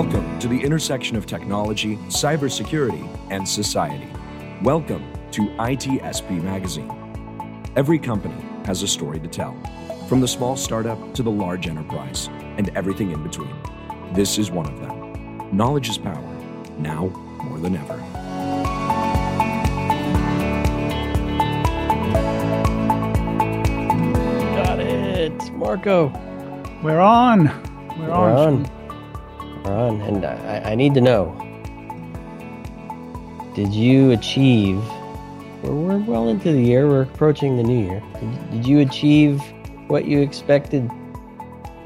Welcome to the intersection of technology, cybersecurity, and society. Welcome to ITSP Magazine. Every company has a story to tell, from the small startup to the large enterprise, and everything in between. This is one of them. Knowledge is power, now more than ever. Got it, Marco. We're on. We're, We're on. on. We're on, and I, I need to know: Did you achieve? We're, we're well into the year. We're approaching the new year. Did, did you achieve what you expected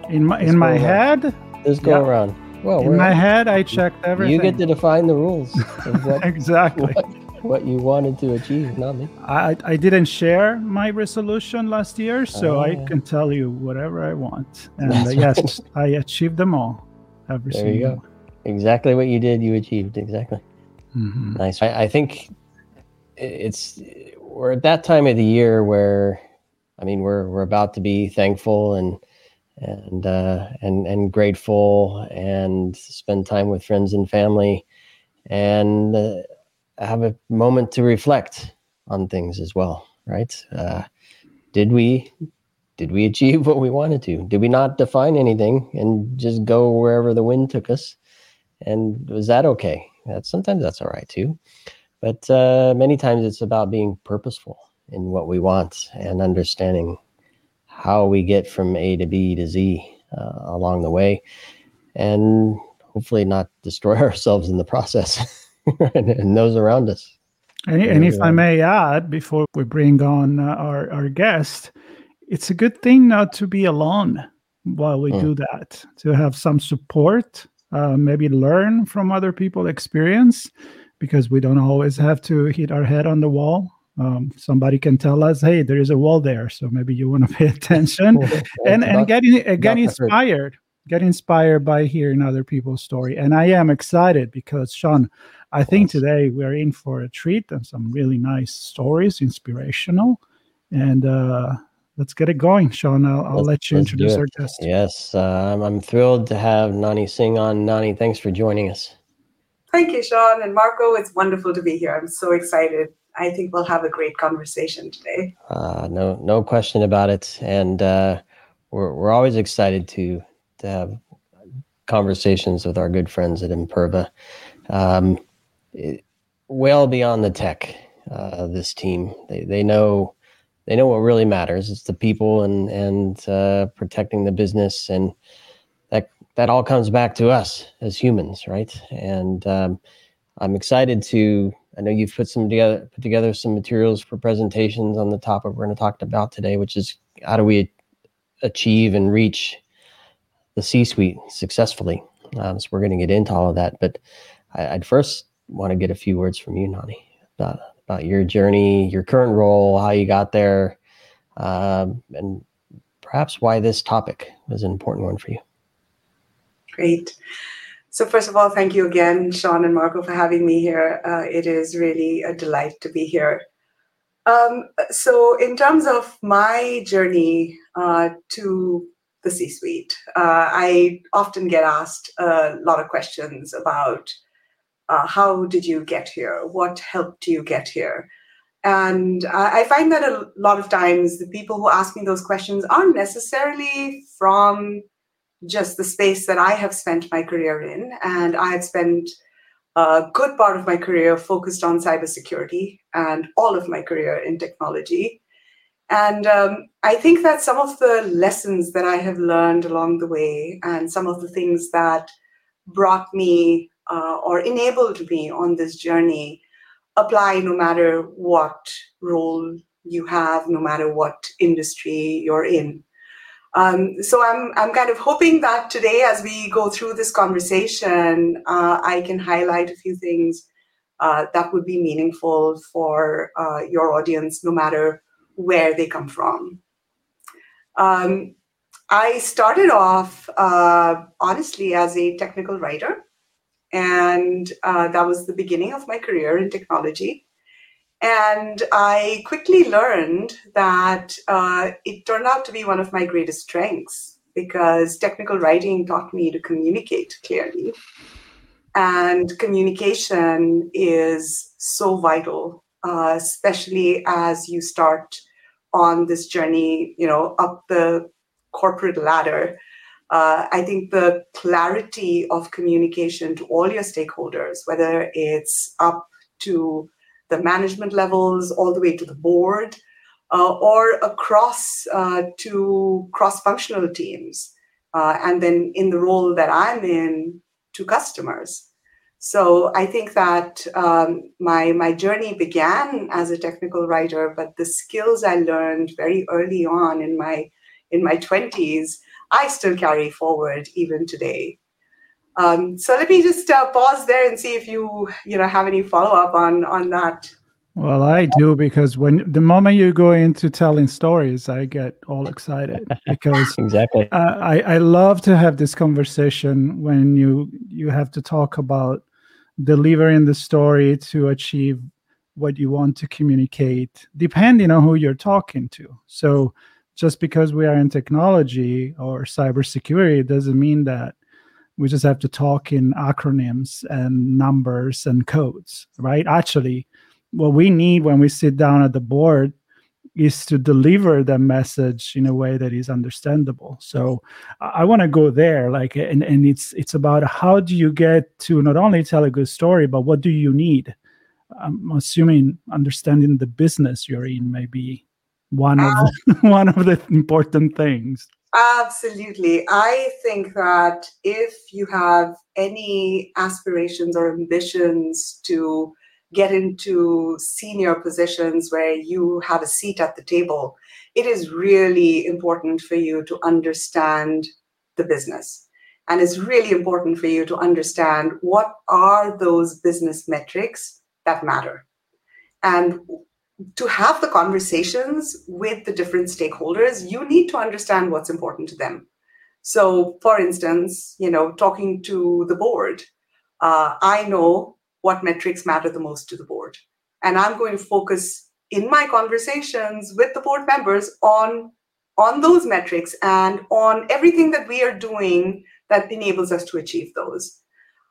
In my in my go head, this go Yeah. around? Well, in my head, I checked everything. you get to define the rules what, exactly. what what you wanted to achieve, not me. I I didn't share my resolution last year, so I Ah. can tell you whatever I want. And uh, yes, I achieved them all. Every There single you go. Exactly what you did, you achieved. Exactly. Mhm. Nice. I, I think it's we're at that time of the year where, I mean, we're we're about to be thankful and and uh, and and grateful and spend time with friends and family, and uh, have a moment to reflect on things as well. Right? Uh, did we did we achieve what we wanted to? Did we not define anything and just go wherever the wind took us? And was that okay? That sometimes that's all right too but uh, many times it's about being purposeful in what we want and understanding how we get from A to B to Z uh, along the way, and hopefully not destroy ourselves in the process and, and those around us. And, and if I may add, before we bring on uh, our, our guest, it's a good thing not to be alone while we Mm. do that, to have some support, uh, maybe learn from other people's experience, because we don't always have to hit our head on the wall. Um, somebody can tell us, hey, there is a wall there. So maybe you want to pay attention and, and get, in, uh, get not to hurt. inspired, get inspired by hearing other people's story. And I am excited because, Sean, I think today we're in for a treat and some really nice stories, inspirational. And uh, let's get it going, Sean. I'll, I'll Let's- you introduce our guest. Yes, uh, I'm, I'm thrilled to have Nanhi Singh on. Nanhi, thanks for joining us. Thank you, Sean and Marco. It's wonderful to be here. I'm so excited. I think we'll have a great conversation today. Uh, no, no question about it. And uh, we're we're always excited to to have conversations with our good friends at Imperva. Um, it- well beyond the tech, uh, this team they they know they know what really matters. It's the people and and uh, protecting the business, and that that all comes back to us as humans, right? And um, I'm excited to. I know you've put some together, put together some materials for presentations on the topic we're going to talk about today, which is how do we achieve and reach the C-suite successfully. Um, so we're going to get into all of that, but I, I'd first want to get a few words from you, Nanhi, about about your journey, your current role, how you got there, um, and perhaps why this topic was an important one for you. Great. So, first of all, thank you again, Sean and Marco, for having me here. Uh, it is really a delight to be here. Um, so, in terms of my journey uh, to the C suite, uh, I often get asked a lot of questions about uh, how did you get here? What helped you get here? And I find that a lot of times the people who ask me those questions aren't necessarily from just the space that I have spent my career in. And I have spent a good part of my career focused on cybersecurity and all of my career in technology. And um, I think that some of the lessons that I have learned along the way and some of the things that brought me uh, or enabled me on this journey apply no matter what role you have, no matter what industry you're in. Um, so I'm I'm kind of hoping that today, as we go through this conversation, uh, I can highlight a few things uh, that would be meaningful for uh, your audience, no matter where they come from. Um, I started off uh, honestly as a technical writer, and uh, that was the beginning of my career in technology. And I quickly learned that uh, it turned out to be one of my greatest strengths because technical writing taught me to communicate clearly. And communication is so vital, uh, especially as you start on this journey, you know, up the corporate ladder. Uh, I think the clarity of communication to all your stakeholders, whether it's up to the management levels, all the way to the board, uh, or across uh, to cross-functional teams, uh, and then in the role that I'm in to customers. So I think that um, my my journey began as a technical writer, but the skills I learned very early on in my in my twenties, I still carry forward even today. Um, so let me just uh, pause there and see if you you know have any follow up on on that well, I do because when the moment you go into telling stories, I get all excited because exactly uh, I I love to have this conversation when you you have to talk about delivering the story to achieve what you want to communicate, depending on who you're talking to. So just because we are in technology or cybersecurity doesn't mean that we just have to talk in acronyms and numbers and codes, right? Actually what we need when we sit down at the board is to deliver the message in a way that is understandable so i want to go there like and, and it's it's about how do you get to not only tell a good story but what do you need i'm assuming understanding the business you're in may be one of uh, one of the important things absolutely i think that if you have any aspirations or ambitions to get into senior positions where you have a seat at the table, it is really important for you to understand the business. And it's really important for you to understand what are those business metrics that matter. And to have the conversations with the different stakeholders, you need to understand what's important to them. So, for instance, you know, talking to the board, uh, I know what metrics matter the most to the board. And I'm going to focus in my conversations with the board members on, on those metrics and on everything that we are doing that enables us to achieve those.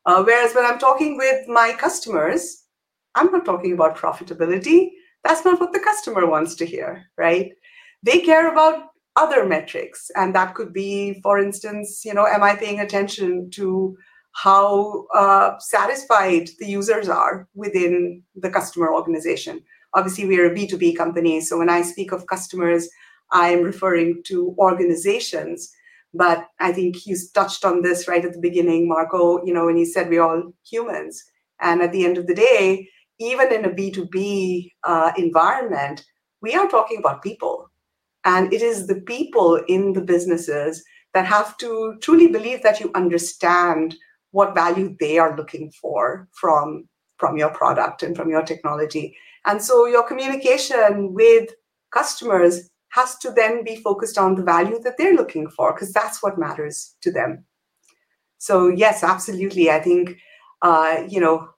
Uh, whereas when I'm talking with my customers, I'm not talking about profitability. That's not what the customer wants to hear, right? They care about other metrics. And that could be, for instance, you know, am I paying attention to how uh, satisfied the users are within the customer organization. Obviously, we are a B2B company. So when I speak of customers, I am referring to organizations. But I think you touched on this right at the beginning, Marco, you know, when you said we're all humans. And at the end of the day, even in a B2B uh, environment, we are talking about people. And it is the people in the businesses that have to truly believe that you understand what value they are looking for from from your product and from your technology. And so your communication with customers has to then be focused on the value that they're looking for because that's what matters to them. So yes absolutely. I think uh, you know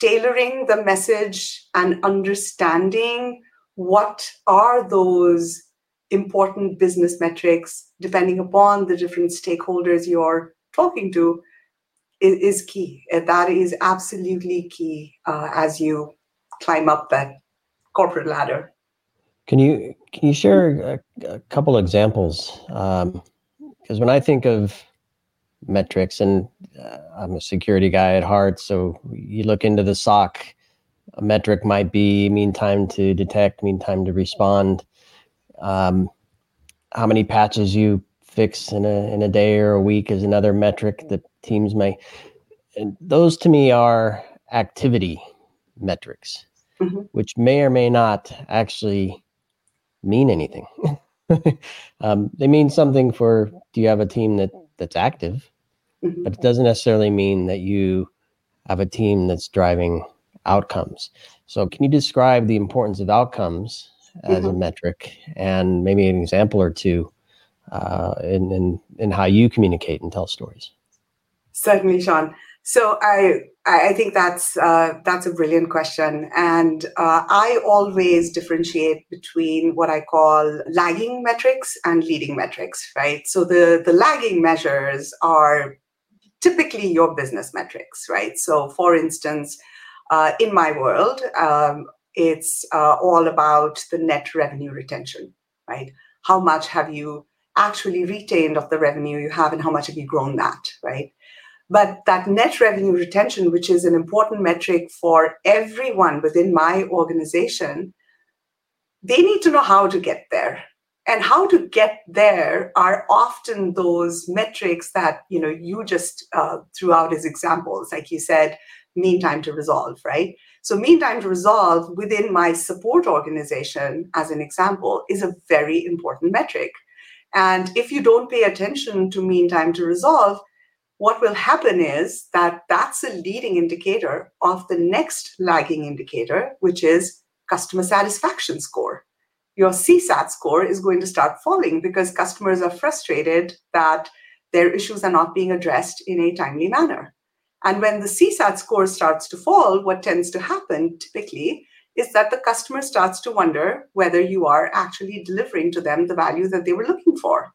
tailoring the message and understanding what are those important business metrics depending upon the different stakeholders you're talking to is, is key. That is absolutely key uh, as you climb up that corporate ladder. Can you can you share a, a couple examples? Because um, when I think of metrics, and uh, I'm a security guy at heart, so you look into the SOC. A metric might be mean time to detect, mean time to respond. Um, how many patches you fix in a in a day or a week is another metric that teams may and those to me are activity metrics mm-hmm. which may or may not actually mean anything um, they mean something for do you have a team that that's active mm-hmm. but it doesn't necessarily mean that you have a team that's driving outcomes so can you describe the importance of outcomes as mm-hmm. a metric and maybe an example or two uh, in, in, in how you communicate and tell stories Certainly, Sean. So I I think that's uh, that's a brilliant question, and uh, I always differentiate between what I call lagging metrics and leading metrics, right? So the the lagging measures are typically your business metrics, right? So for instance, uh, in my world, um, it's uh, all about the net revenue retention, right? How much have you actually retained of the revenue you have, and how much have you grown that, right? But that net revenue retention, which is an important metric for everyone within my organization, they need to know how to get there. And how to get there are often those metrics that you know you just uh, threw out as examples, like you said, mean time to resolve, right? So, mean time to resolve within my support organization, as an example, is a very important metric. And if you don't pay attention to mean time to resolve, what will happen is that that's a leading indicator of the next lagging indicator, which is customer satisfaction score. Your CSAT score is going to start falling because customers are frustrated that their issues are not being addressed in a timely manner. And when the CSAT score starts to fall, what tends to happen typically is that the customer starts to wonder whether you are actually delivering to them the value that they were looking for.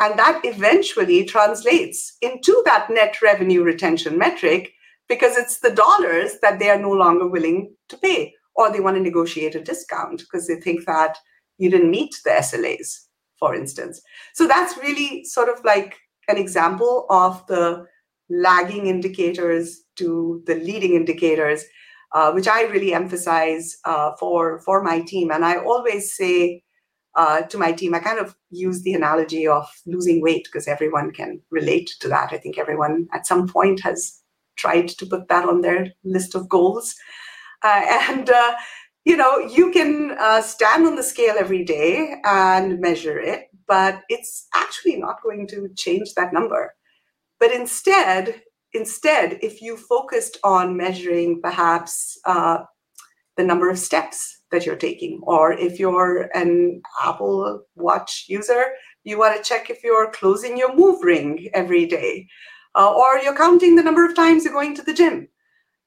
And that eventually translates into that net revenue retention metric because it's the dollars that they are no longer willing to pay, or they want to negotiate a discount because they think that you didn't meet the SLAs, for instance. So that's really sort of like an example of the lagging indicators to the leading indicators, uh, which I really emphasize uh, for for my team. And I always say uh, to my team, I kind of use the analogy of losing weight because everyone can relate to that. I think everyone at some point has tried to put that on their list of goals, uh, and uh, you know you can uh, stand on the scale every day and measure it, but it's actually not going to change that number but instead, instead, if you focused on measuring perhaps uh, the number of steps that you're taking, or if you're an Apple Watch user, you want to check if you're closing your move ring every day, uh, or you're counting the number of times you're going to the gym.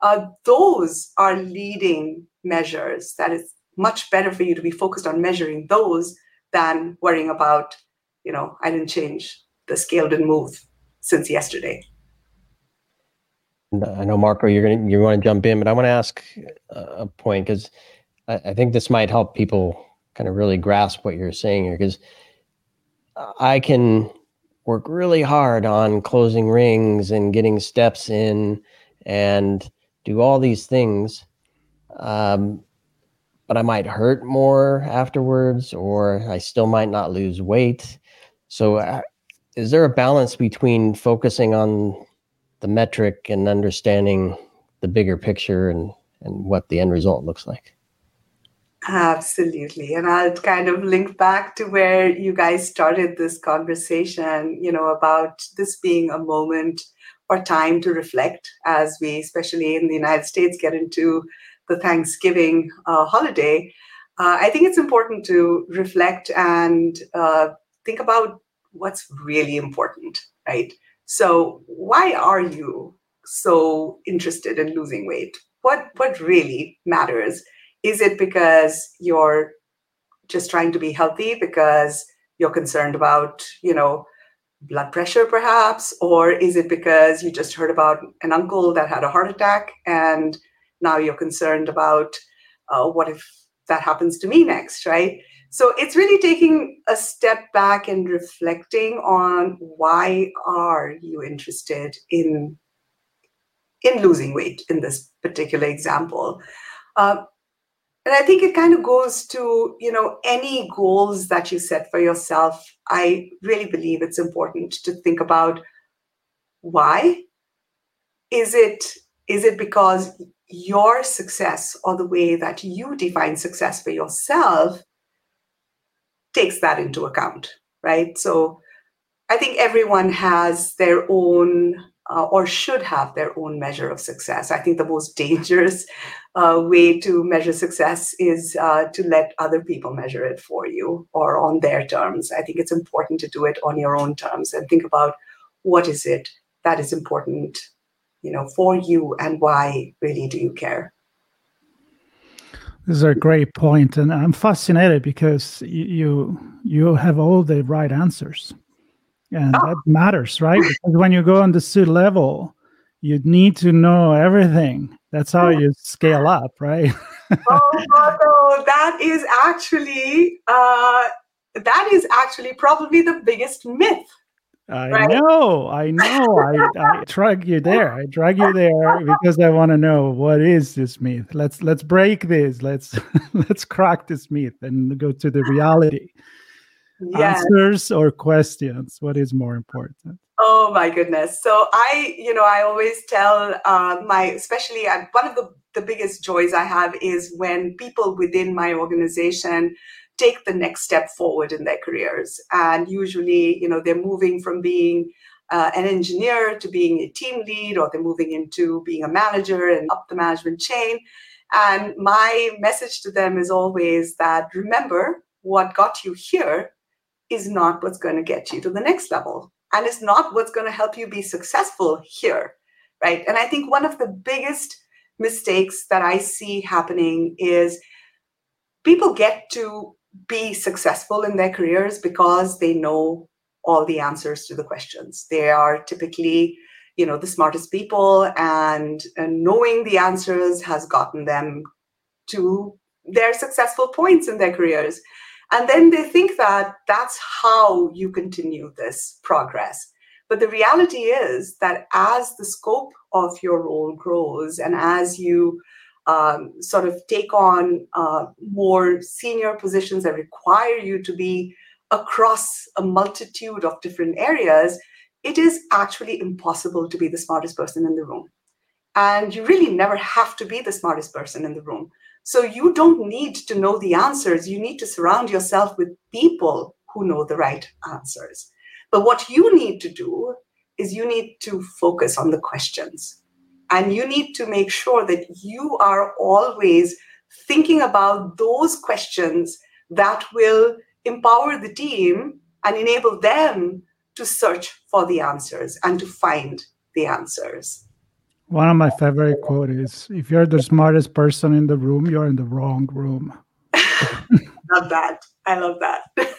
Uh, those are leading measures that is much better for you to be focused on measuring those than worrying about, you know, I didn't change, the scale didn't move since yesterday. I know Marco, you're gonna you want to jump in, but I want to ask a point because I, I, think this might help people kind of really grasp what you're saying here. Because I can work really hard on closing rings and getting steps in and do all these things, um, but I might hurt more afterwards, or I still might not lose weight. So, uh, is there a balance between focusing on the metric and understanding the bigger picture and and what the end result looks like. Absolutely. And i'll kind of link back to where you guys started this conversation you know about this being a moment or time to reflect as we especially in the united states get into the thanksgiving uh, holiday. Uh, i think it's important to reflect and uh, think about what's really important, right? So why are you so interested in losing weight? What what really matters? Is it because you're just trying to be healthy because you're concerned about, you know, blood pressure perhaps or is it because you just heard about an uncle that had a heart attack and now you're concerned about uh, what if that happens to me next right so it's really taking a step back and reflecting on why are you interested in in losing weight in this particular example. Uh, and I think it kind of goes to you know any goals that you set for yourself. I really believe it's important to think about why. Is it is it because your success or the way that you define success for yourself takes that into account, right? So I think everyone has their own uh, or should have their own measure of success. I think the most dangerous uh, way to measure success is uh, to let other people measure it for you or on their terms. I think it's important to do it on your own terms and think about what is it that is important you know, for you and why really do you care? This is a great point, and I'm fascinated because you you have all the right answers, and oh. that matters, right? Because when you go on the suit level, you need to know everything. That's how you scale up, right? oh, Marco, that is actually uh, that is actually probably the biggest myth I right? know, I know. I, I drag you there. I drag you there because I want to know what is this myth. Let's let's break this. Let's let's crack this myth and go to the reality. Yes. Answers or questions? What is more important? Oh my goodness! So I, you know, I always tell uh, my, especially uh, one of the the biggest joys I have is when people within my organization take the next step forward in their careers. And usually, you know, they're moving from being uh, an engineer to being a team lead, or they're moving into being a manager and up the management chain. And my message to them is always that remember, what got you here is not what's going to get you to the next level. And it's not what's going to help you be successful here. Right. And I think one of the biggest mistakes that I see happening is people get to be successful in their careers because they know all the answers to the questions. They are typically, you know, the smartest people, and, and knowing the answers has gotten them to their successful points in their careers. And then they think that that's how you continue this progress. But the reality is that as the scope of your role grows and as you um, sort of take on uh, more senior positions that require you to be across a multitude of different areas, it is actually impossible to be the smartest person in the room. And you really never have to be the smartest person in the room. So you don't need to know the answers. You need to surround yourself with people who know the right answers. But what you need to do is you need to focus on the questions and you need to make sure that you are always thinking about those questions that will empower the team and enable them to search for the answers and to find the answers. One of my favorite quotes is if you're the smartest person in the room, you're in the wrong room. love that. I love that.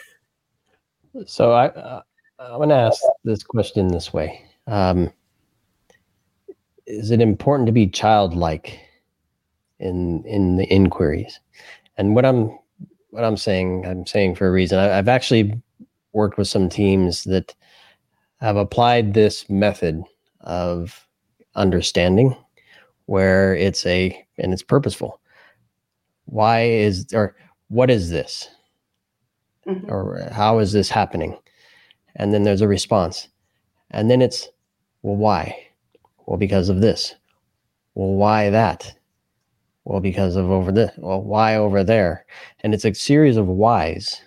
so I, uh, I'm going to ask this question this way. Um, is it important to be childlike in in the inquiries? And what I'm what I'm saying, I'm saying for a reason. I, I've actually worked with some teams that have applied this method of understanding where it's a and it's purposeful why is or what is this mm-hmm. or how is this happening and then there's a response and then it's well why well, because of this. Well, why that? Well, because of over this. Well, why over there? And it's a series of whys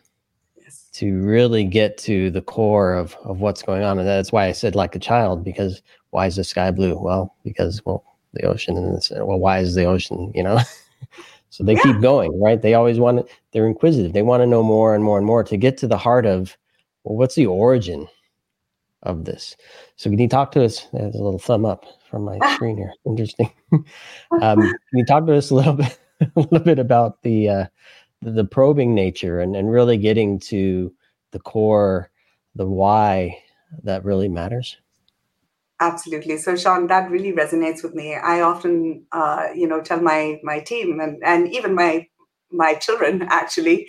yes. to really get to the core of, of what's going on. And that's why I said like a child, because why is the sky blue? Well, because, well, the ocean and well, why is the ocean, you know? so they yeah. keep going, right? They always want to, they're inquisitive. They want to know more and more and more to get to the heart of, well, what's the origin of this. So can you talk to us? There's a little thumb up from my screen here. Interesting. um, can you talk to us a little bit, a little bit about the uh, the probing nature and, and really getting to the core, the why that really matters? Absolutely. So, Sean, that really resonates with me. I often, uh, you know, tell my my team and and even my my children actually,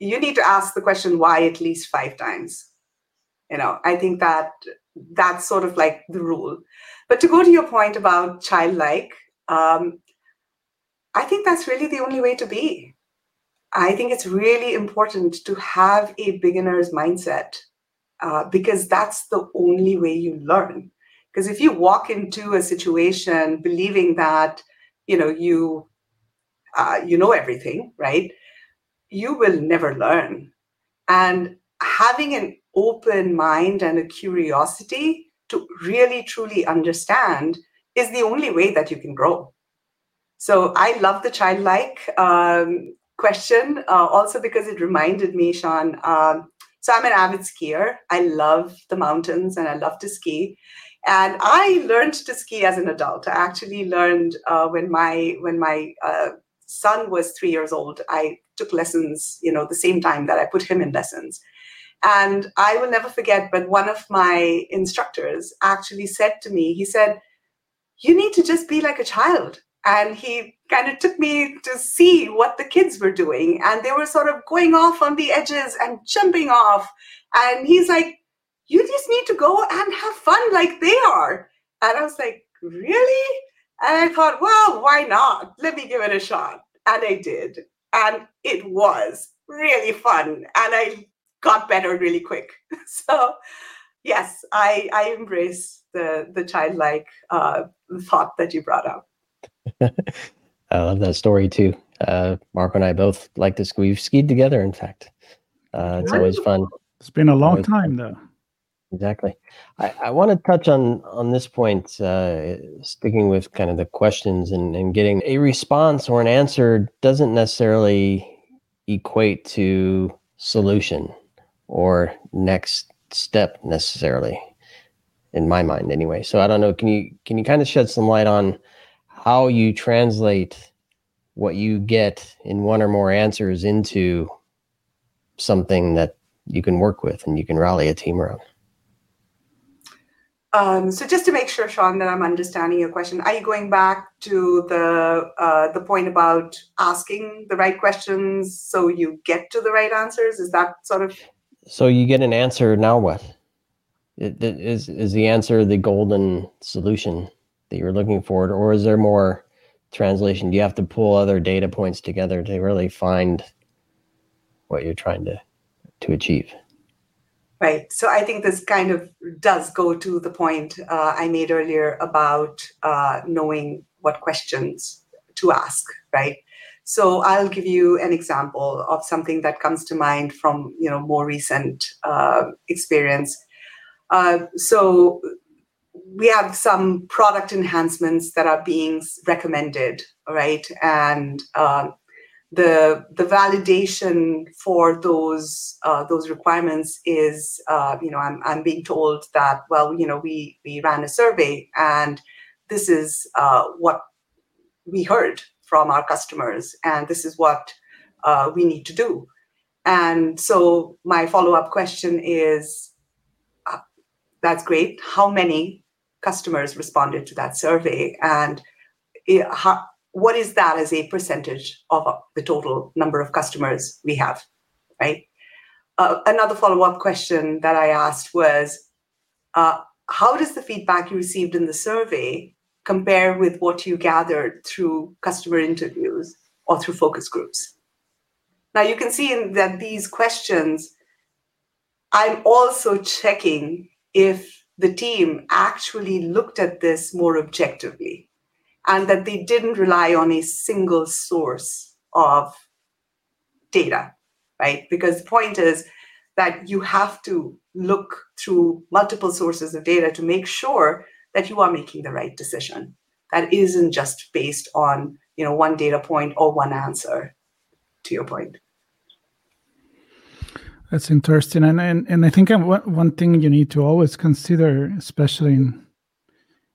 you need to ask the question why at least five times you know i think that that's sort of like the rule. But to go to your point about childlike um, i think that's really the only way to be. I think it's really important to have a beginner's mindset uh, because that's the only way you learn. Because if you walk into a situation believing that you know you uh, you know everything right you will never learn. And having an open mind and a curiosity to really truly understand is the only way that you can grow. So I love the childlike um, question, uh, also because it reminded me, Sean. Um, so I'm an avid skier. I love the mountains and I love to ski. And I learned to ski as an adult. I actually learned uh, when my when my uh, son was three years old. I took lessons, you know, the same time that I put him in lessons. And I will never forget, but one of my instructors actually said to me, he said, You need to just be like a child. And he kind of took me to see what the kids were doing. And they were sort of going off on the edges and jumping off. And he's like, You just need to go and have fun like they are. And I was like, Really? And I thought, Well, why not? Let me give it a shot. And I did. And it was really fun. And I got better really quick. So, yes, I, I embrace the, the childlike uh, thought that you brought up. I love that story too. Uh, Marco and I both like to ski. We've skied together, in fact. Uh, it's always fun. It's been a long time, though. Exactly. I, I want to touch on on this point, uh, sticking with kind of the questions and, and getting a response or an answer doesn't necessarily equate to solution or next step necessarily, in my mind anyway. So I don't know. Can you can you kind of shed some light on how you translate what you get in one or more answers into something that you can work with and you can rally a team around? Um, so just to make sure, Sean, that I'm understanding your question, are you going back to the uh, the point about asking the right questions so you get to the right answers? Is that sort of? So you get an answer. Now what? It, it, is is the answer the golden solution that you're looking for, or is there more translation? Do you have to pull other data points together to really find what you're trying to to achieve? Right. So I think this kind of does go to the point uh, I made earlier about uh, knowing what questions to ask, right? So I'll give you an example of something that comes to mind from you know more recent uh, experience. Uh, so we have some product enhancements that are being recommended, right? And um, the the validation for those uh, those requirements is uh, you know I'm I'm being told that well you know we we ran a survey and this is uh, what we heard from our customers and this is what uh, we need to do. And so my follow up question is uh, that's great. How many customers responded to that survey? And it, how, what is that as a percentage of the total number of customers we have, right? Uh, another follow up question that I asked was uh, how does the feedback you received in the survey compare with what you gathered through customer interviews or through focus groups? Now, you can see in that these questions, I'm also checking if the team actually looked at this more objectively and that they didn't rely on a single source of data, right? Because the point is that you have to look through multiple sources of data to make sure that you are making the right decision. That isn't just based on you know one data point or one answer. To your point. That's interesting, and and, and I think one thing you need to always consider, especially in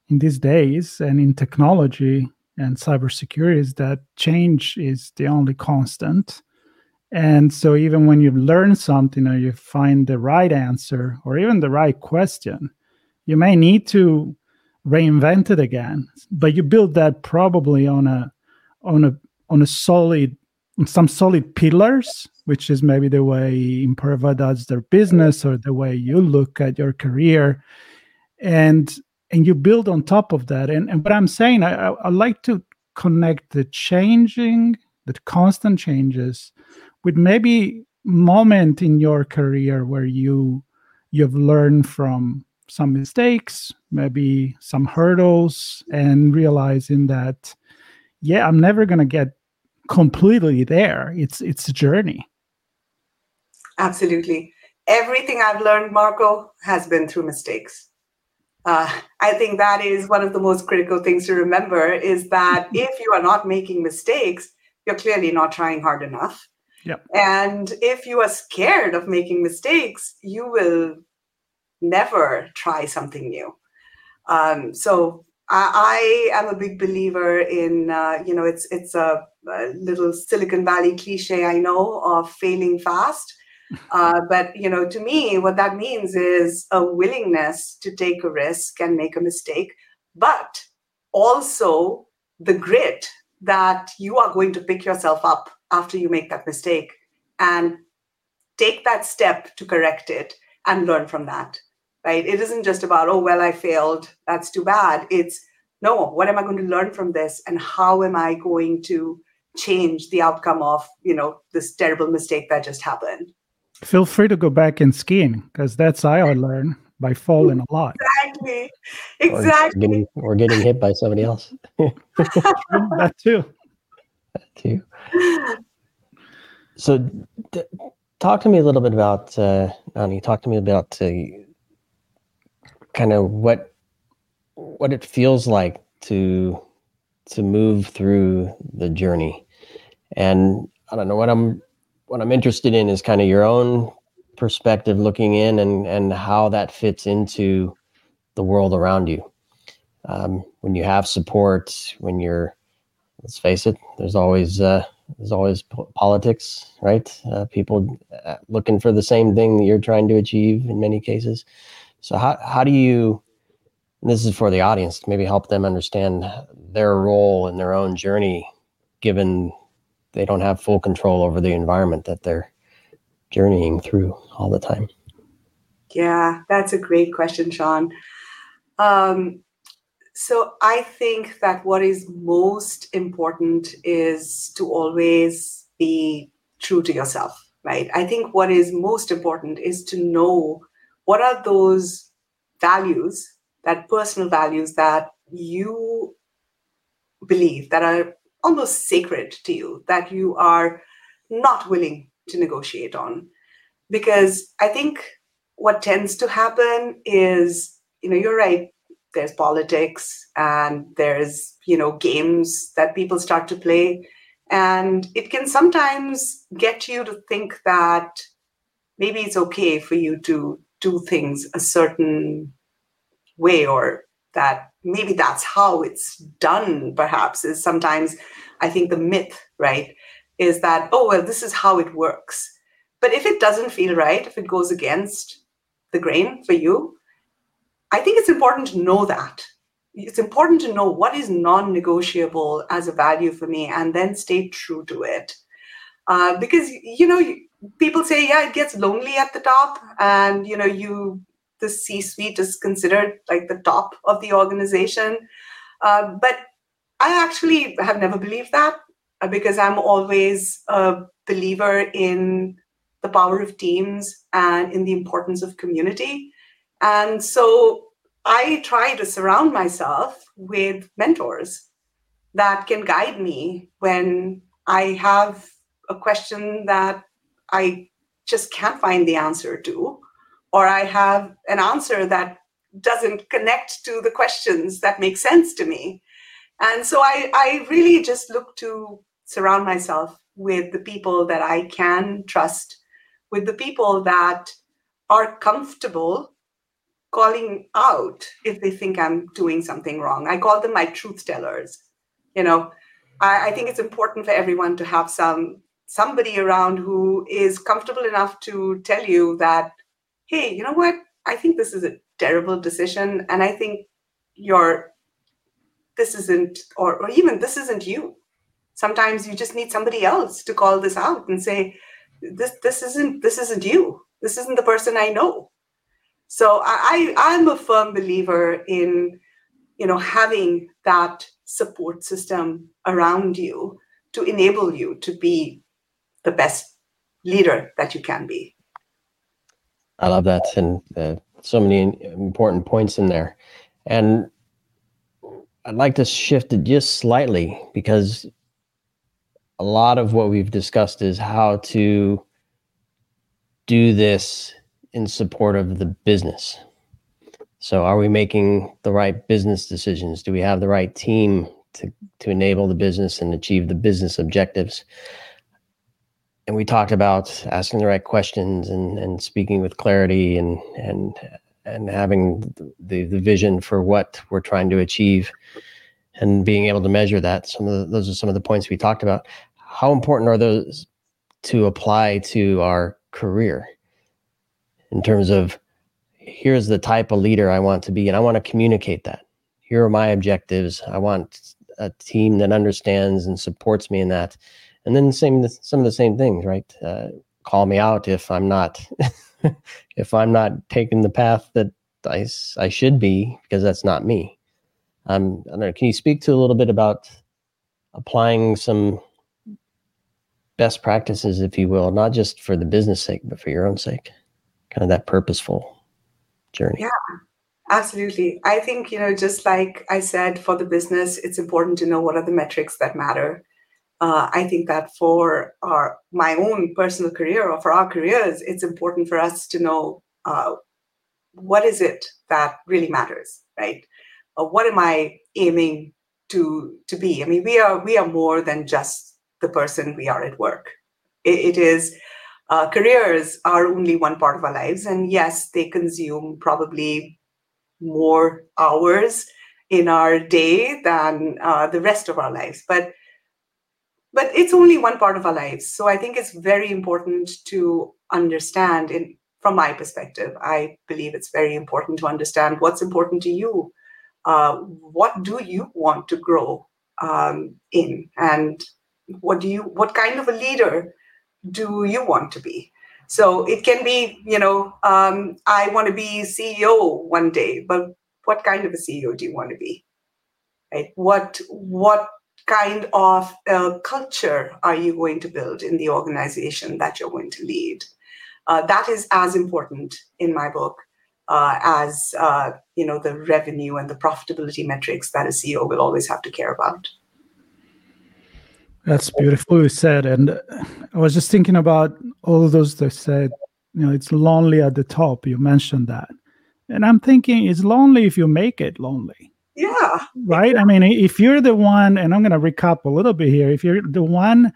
in these days and in technology and cybersecurity is that change is the only constant. And so even when you learn something or you find the right answer or even the right question, you may need to reinvent it again. But you build that probably on a on a on a solid some solid pillars, which is maybe the way Imperva does their business or the way you look at your career. And and you build on top of that. And, and what I'm saying, I, I, I like to connect the changing, the constant changes, with maybe moment in your career where you you've learned from some mistakes, maybe some hurdles, and realizing that, yeah, I'm never gonna get completely there. It's it's a journey. Absolutely. Everything I've learned, Marco, has been through mistakes uh, I think that is one of the most critical things to remember is that if you are not making mistakes, you're clearly not trying hard enough. Yep. And if you are scared of making mistakes, you will never try something new. Um, so I, I, am a big believer in uh, you know it's it's a, a, little Silicon Valley cliche I know of failing fast, uh, but you know to me what that means is a willingness to take a risk and make a mistake, but also the grit that you are going to pick yourself up after you make that mistake and take that step to correct it and learn from that right? It isn't just about oh well i failed. That's too bad. It's no what am i going to learn from this? And how am i going to change the outcome of you know this terrible mistake that just happened? Feel free to go back in skiing because that's how i learn by falling a lot. Exactly. Exactly or getting, or getting hit by somebody else. That too. That too. So d- talk to me a little bit about uh Nanhi, talk to me about uh, kind of what what it feels like to to move through the journey. And i don't know what i'm what i'm interested in is kind of your own perspective looking in and and how that fits into the world around you. Um, when you have support when you're let's face it there's always uh, there's always po- politics right? Uh, people uh, looking for the same thing that you're trying to achieve in many cases so how, how do you this is for the audience to maybe help them understand their role in their own journey given they don't have full control over the environment that they're journeying through all the time? Yeah that's a great question sean. Um, so i think that what is most important is to always be true to yourself right? I think what is most important is to know what are those values that personal values that you believe that are almost sacred to you that you are not willing to negotiate on? Because i think what tends to happen is you know you're right there's politics and there's you know games that people start to play. And it can sometimes get you to think that maybe it's okay for you to do things a certain way or that maybe that's how it's done perhaps is sometimes i think the myth right is that oh well this is how it works. But if it doesn't feel right if it goes against the grain for you i think it's important to know that. It's important to know what is non-negotiable as a value for me and then stay true to it. Uh, because you know people say yeah it gets lonely at the top and you know you the c suite is considered like the top of the organization. Uh, but i actually have never believed that uh, because i'm always a believer in the power of teams and in the importance of community. And so i try to surround myself with mentors that can guide me when i have a question that I just can't find the answer to, or I have an answer that doesn't connect to the questions that make sense to me. And so I, I really just look to surround myself with the people that I can trust, with the people that are comfortable calling out if they think I'm doing something wrong. I call them my truth tellers. You know, I, I think it's important for everyone to have some somebody around who is comfortable enough to tell you that, hey, you know what? I think this is a terrible decision. And I think you're, this isn't, or, or even this isn't you. Sometimes you just need somebody else to call this out and say, this, this isn't, this isn't you. This isn't the person I know. So I, I I'm a firm believer in, you know, having that support system around you to enable you to be the best leader that you can be. I love that, and uh, so many important points in there. And I'd like to shift it just slightly because a lot of what we've discussed is how to do this in support of the business. So, are we making the right business decisions? Do we have the right team to, to enable the business and achieve the business objectives? And we talked about asking the right questions and and speaking with clarity and and and having the, the vision for what we're trying to achieve and being able to measure that. Some of the, those are some of the points we talked about. How important are those to apply to our career in terms of here's the type of leader I want to be, and I want to communicate that. Here are my objectives. I want a team that understands and supports me in that. And then same some of the same things, right? Uh, call me out if I'm not if I'm not taking the path that I, I should be because that's not me. Um, I don't know. Can you speak to a little bit about applying some best practices, if you will, not just for the business sake, but for your own sake? Kind of that purposeful journey. Yeah, absolutely. I think, you know, just like I said, for the business, it's important to know what are the metrics that matter. Uh, I think that for our my own personal career or for our careers, it's important for us to know uh, what is it that really matters, right? Uh, what am I aiming to to be? I mean, we are we are more than just the person we are at work. it, it is uh, careers are only one part of our lives, and yes, they consume probably more hours in our day than uh, the rest of our lives, but but it's only one part of our lives. So i think it's very important to understand in from my perspective i believe it's very important to understand what's important to you. Uh, what do you want to grow um, in? And what do you what kind of a leader do you want to be? So it can be you know um, i want to be ceo one day but what kind of a ceo do you want to be? Right what what kind of uh, culture are you going to build in the organization that you're going to lead? Uh, that is as important in my book uh, as uh, you know the revenue and the profitability metrics that a CEO will always have to care about. That's beautifully said, and I was just thinking about all those that said, you know, it's lonely at the top. You mentioned that, and I'm thinking it's lonely if you make it lonely yeah. Right. I mean, if you're the one, and I'm going to recap a little bit here, if you're the one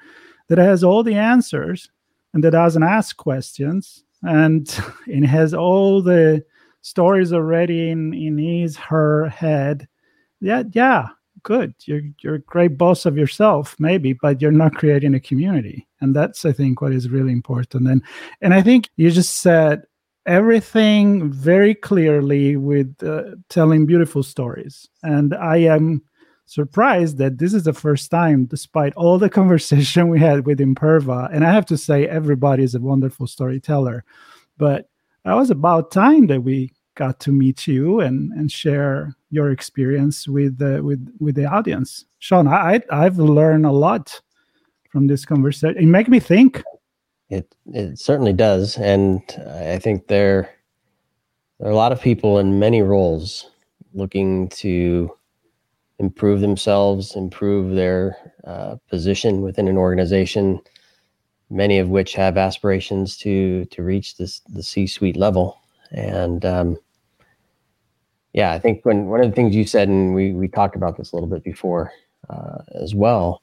that has all the answers and that doesn't ask questions and it has all the stories already in, in his, her head, yeah, yeah, good. You're, you're a great boss of yourself, maybe, but you're not creating a community. And that's, I think, what is really important. And, and I think you just said, everything very clearly with uh, telling beautiful stories. And I am surprised that this is the first time, despite all the conversation we had with Imperva. And I have to say, everybody is a wonderful storyteller. But it was about time that we got to meet you and, and share your experience with the with with the audience. Sean, I I've learned a lot from this conversation. It made me think it it certainly does, and I think there there are a lot of people in many roles looking to improve themselves, improve their uh, position within an organization. Many of which have aspirations to to reach this the C suite level, and um, yeah, I think when one of the things you said, and we we talked about this a little bit before uh, as well,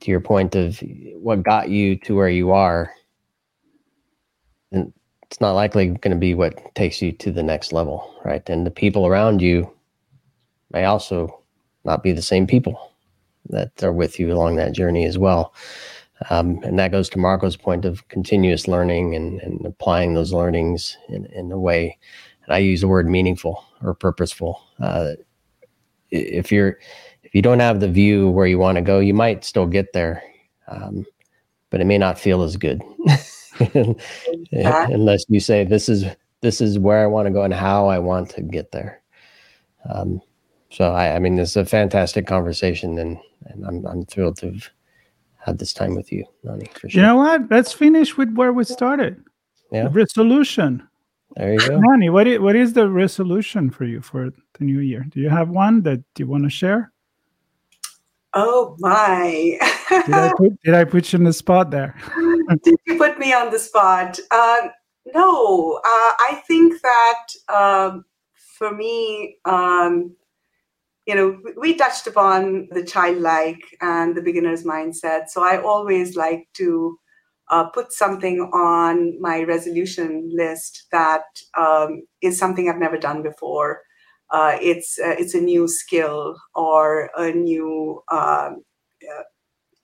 to your point of what got you to where you are and it's not likely going to be what takes you to the next level, right? And the people around you may also not be the same people that are with you along that journey as well. Um, and that goes to Marco's point of continuous learning and, and applying those learnings in, in a way. And I use the word meaningful or purposeful. Uh, if you're if you don't have the view where you want to go, you might still get there, um, but it may not feel as good. unless you say this is this is where I want to go and how I want to get there. Um, so I, I mean, it's a fantastic conversation, and and I'm I'm thrilled to have had this time with you, Nanhi. For sure. You know what? Let's finish with where we started. Yeah. The resolution. There you go. Nanhi, what is, what is the resolution for you for the new year? Do you have one that you want to share? Oh my! did, I put, did I put you in the spot there? did you put me on the spot? Uh, no, uh, I think that um, for me, um, you know, we touched upon the childlike and the beginner's mindset. So I always like to uh, put something on my resolution list that um, is something I've never done before. Uh, it's uh, it's a new skill or a new um,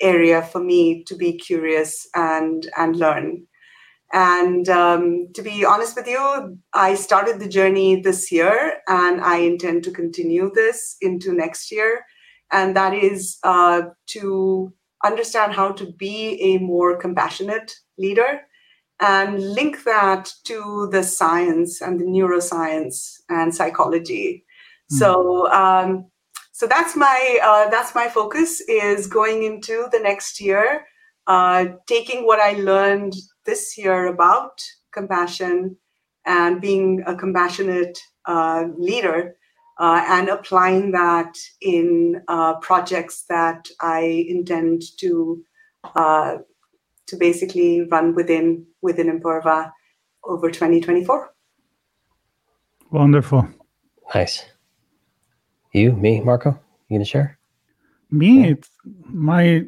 area for me to be curious and and learn. And um, to be honest with you, I started the journey this year, and I intend to continue this into next year. And that is uh, to understand how to be a more compassionate leader and link that to the science and the neuroscience and psychology. Mm. So, um, so that's my uh, that's my focus is going into the next year, uh, taking what I learned this year about compassion and being a compassionate uh, leader uh, and applying that in uh, projects that I intend to uh, to basically run within within Imperva over 2024. Wonderful. Nice. You, me, Marco, you gonna share? Me, yeah. my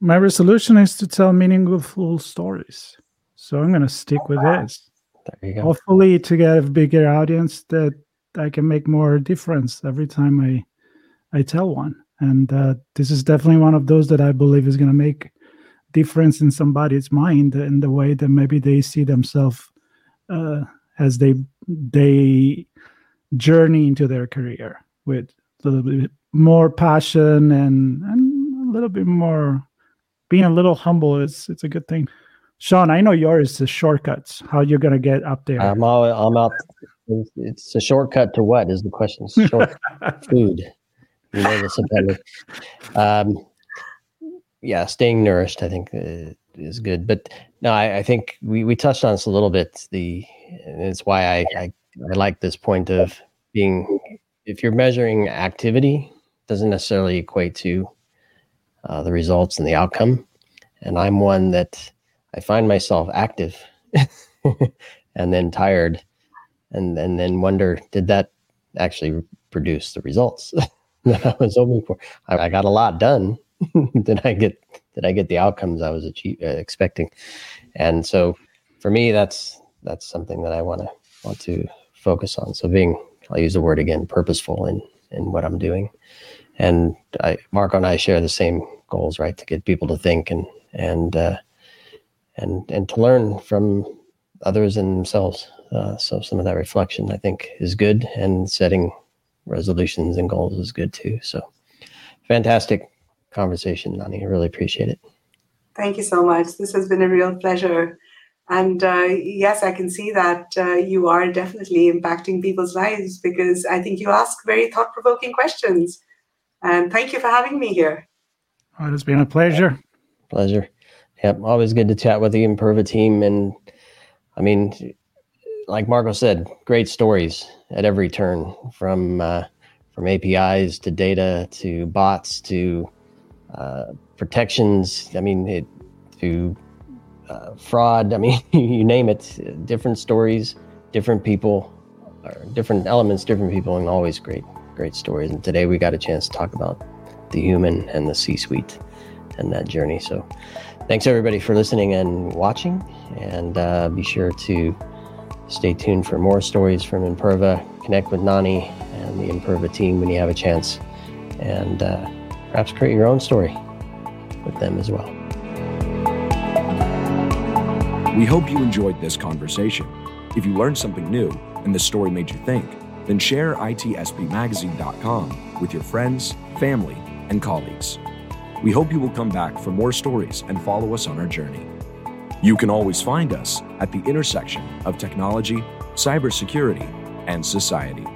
my resolution is to tell meaningful stories. So I'm gonna stick with this. There you go. Hopefully to get a bigger audience that I can make more difference every time I I tell one. And uh, this is definitely one of those that I believe is going to make difference in somebody's mind in the way that maybe they see themselves uh, as they they journey into their career with a little bit more passion and and a little bit more being a little humble is it's a good thing. Sean, I know yours is the shortcuts. How you're gonna get up there? I'm all, I'm out it's a shortcut to what is the question? Short food. You know this about Um, yeah, staying nourished, I think, uh, is good. But no, I, I, think we, we touched on this a little bit. The it's why I, I I like this point of being. If you're measuring activity, doesn't necessarily equate to uh, the results and the outcome. And I'm one that I find myself active and then tired and and then wonder did that actually produce the results that I was hoping for? I, I got a lot done. did I get did I get the outcomes I was achieve, uh, expecting? And so for me, that's that's something that I want to want to focus on. So being I'll use the word again, purposeful in in what I'm doing. And I, Marco and I share the same goals, right? To get people to think and and uh, and and to learn from others and themselves. Uh, so some of that reflection, I think, is good, and setting resolutions and goals is good too. So fantastic conversation, Nanhi. I really appreciate it. Thank you so much. This has been a real pleasure. And uh, yes, I can see that uh, you are definitely impacting people's lives because I think you ask very thought provoking questions. And thank you for having me here. Oh, it has been a pleasure. Pleasure. Yep. Always good to chat with the Imperva team. And I mean, like Marco said, great stories at every turn from uh, from APIs to data to bots to uh, protections. I mean, it, to uh, fraud. I mean, you name it. Different stories, different people, different elements, different people, and always great, great stories. And today we got a chance to talk about the human and the C-suite and that journey. So, thanks everybody for listening and watching, and uh, be sure to Stay tuned for more stories from Imperva. Connect with Nanhi and the Imperva team when you have a chance, and uh, perhaps create your own story with them as well. We hope you enjoyed this conversation. If you learned something new and the story made you think, then share itspmagazine.com with your friends, family, and colleagues. We hope you will come back for more stories and follow us on our journey. You can always find us at the intersection of technology, cybersecurity, and society.